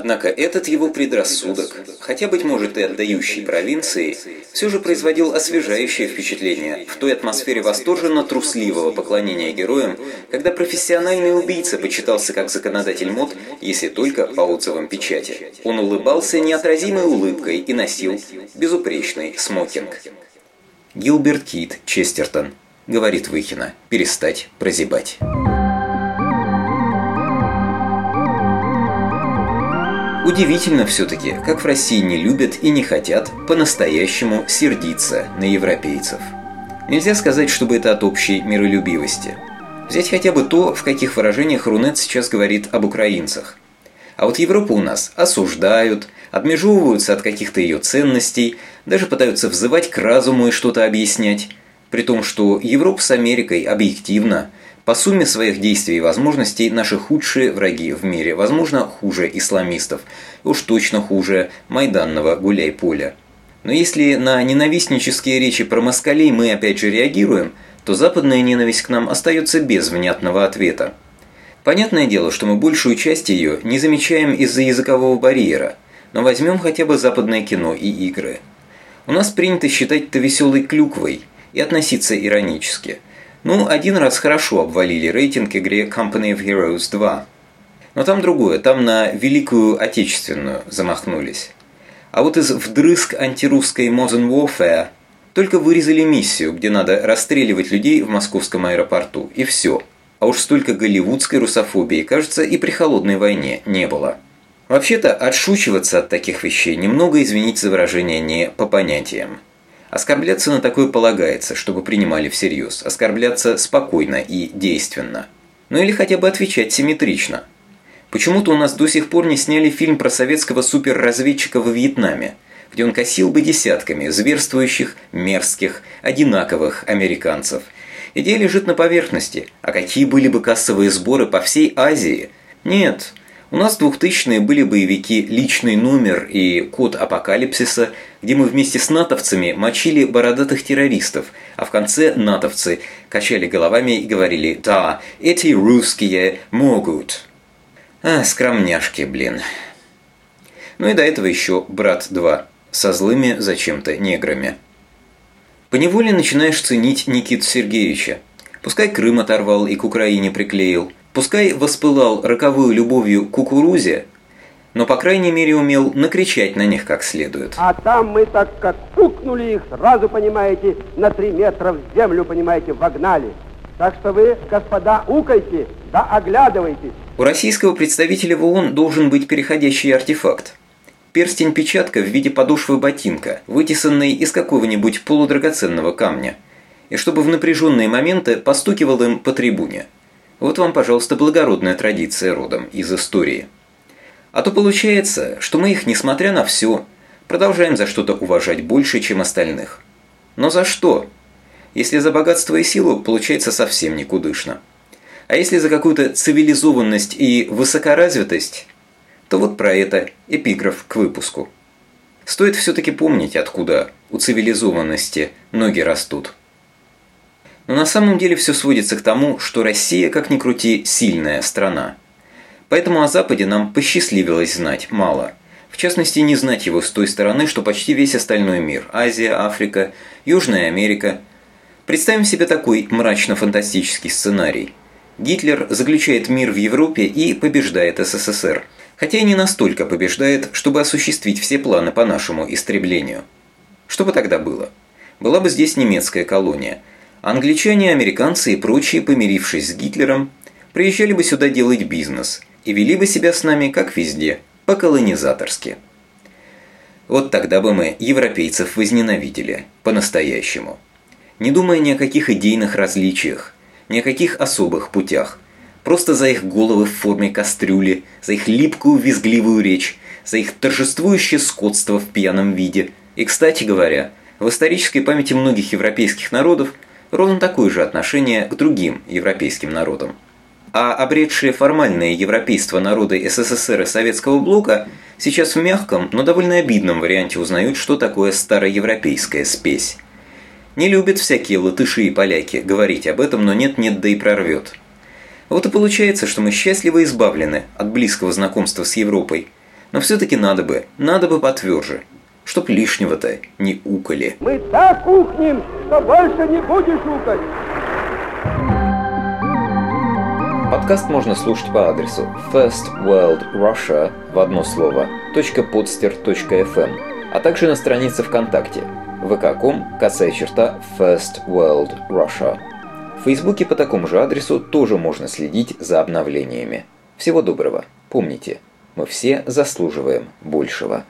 Однако этот его предрассудок, хотя, быть может, и отдающий провинции, все же производил освежающее впечатление в той атмосфере восторженно трусливого поклонения героям, когда профессиональный убийца почитался как законодатель мод, если только по отзывам печати. Он улыбался неотразимой улыбкой и носил безупречный смокинг. Гилберт Кит Честертон, говорит Выхина, перестать прозябать. Удивительно все-таки, как в России не любят и не хотят по-настоящему сердиться на европейцев. Нельзя сказать, чтобы это от общей миролюбивости. Взять хотя бы то, в каких выражениях Рунет сейчас говорит об украинцах. А вот Европу у нас осуждают, отмежевываются от каких-то ее ценностей, даже пытаются взывать к разуму и что-то объяснять. При том, что Европа с Америкой объективно – по сумме своих действий и возможностей наши худшие враги в мире, возможно, хуже исламистов, уж точно хуже майданного гуляй-поля. Но если на ненавистнические речи про москалей мы опять же реагируем, то западная ненависть к нам остается без внятного ответа. Понятное дело, что мы большую часть ее не замечаем из-за языкового барьера, но возьмем хотя бы западное кино и игры. У нас принято считать это веселой клюквой и относиться иронически – ну, один раз хорошо обвалили рейтинг игре Company of Heroes 2. Но там другое, там на Великую Отечественную замахнулись. А вот из вдрызг антирусской Modern Warfare только вырезали миссию, где надо расстреливать людей в московском аэропорту, и все. А уж столько голливудской русофобии, кажется, и при холодной войне не было. Вообще-то, отшучиваться от таких вещей немного, извините за выражение, не по понятиям. Оскорбляться на такое полагается, чтобы принимали всерьез. Оскорбляться спокойно и действенно. Ну или хотя бы отвечать симметрично. Почему-то у нас до сих пор не сняли фильм про советского суперразведчика во Вьетнаме, где он косил бы десятками зверствующих, мерзких, одинаковых американцев. Идея лежит на поверхности, а какие были бы кассовые сборы по всей Азии? Нет, у нас двухтысячные были боевики «Личный номер» и «Код апокалипсиса», где мы вместе с натовцами мочили бородатых террористов, а в конце натовцы качали головами и говорили «Да, эти русские могут». А, скромняшки, блин. Ну и до этого еще «Брат 2» со злыми зачем-то неграми. Поневоле начинаешь ценить Никиту Сергеевича. Пускай Крым оторвал и к Украине приклеил – Пускай воспылал роковую любовью к кукурузе, но, по крайней мере, умел накричать на них как следует. А там мы так как пукнули их, сразу, понимаете, на три метра в землю, понимаете, вогнали. Так что вы, господа, укайте, да оглядывайтесь. У российского представителя в ООН должен быть переходящий артефакт. Перстень-печатка в виде подошвы ботинка, вытесанный из какого-нибудь полудрагоценного камня. И чтобы в напряженные моменты постукивал им по трибуне – вот вам, пожалуйста, благородная традиция родом из истории. А то получается, что мы их, несмотря на все, продолжаем за что-то уважать больше, чем остальных. Но за что? Если за богатство и силу, получается совсем никудышно. А если за какую-то цивилизованность и высокоразвитость, то вот про это эпиграф к выпуску. Стоит все-таки помнить, откуда у цивилизованности ноги растут. Но на самом деле все сводится к тому, что Россия, как ни крути, сильная страна. Поэтому о Западе нам посчастливилось знать мало. В частности, не знать его с той стороны, что почти весь остальной мир – Азия, Африка, Южная Америка. Представим себе такой мрачно-фантастический сценарий. Гитлер заключает мир в Европе и побеждает СССР. Хотя и не настолько побеждает, чтобы осуществить все планы по нашему истреблению. Что бы тогда было? Была бы здесь немецкая колония – Англичане, американцы и прочие, помирившись с Гитлером, приезжали бы сюда делать бизнес и вели бы себя с нами, как везде, по-колонизаторски. Вот тогда бы мы европейцев возненавидели, по-настоящему. Не думая ни о каких идейных различиях, ни о каких особых путях, просто за их головы в форме кастрюли, за их липкую визгливую речь, за их торжествующее скотство в пьяном виде. И, кстати говоря, в исторической памяти многих европейских народов – ровно такое же отношение к другим европейским народам. А обретшие формальное европейство народы СССР и Советского Блока сейчас в мягком, но довольно обидном варианте узнают, что такое староевропейская спесь. Не любят всякие латыши и поляки говорить об этом, но нет-нет, да и прорвет. Вот и получается, что мы счастливо избавлены от близкого знакомства с Европой, Но все-таки надо бы, надо бы потверже, чтоб лишнего-то не укали. Мы так ухнем, что больше не будешь укать. Подкаст можно слушать по адресу firstworldrussia в одно слово .podster.fm, а также на странице ВКонтакте vk.com косая черта First World Russia. В Фейсбуке по такому же адресу тоже можно следить за обновлениями. Всего доброго. Помните, мы все заслуживаем большего.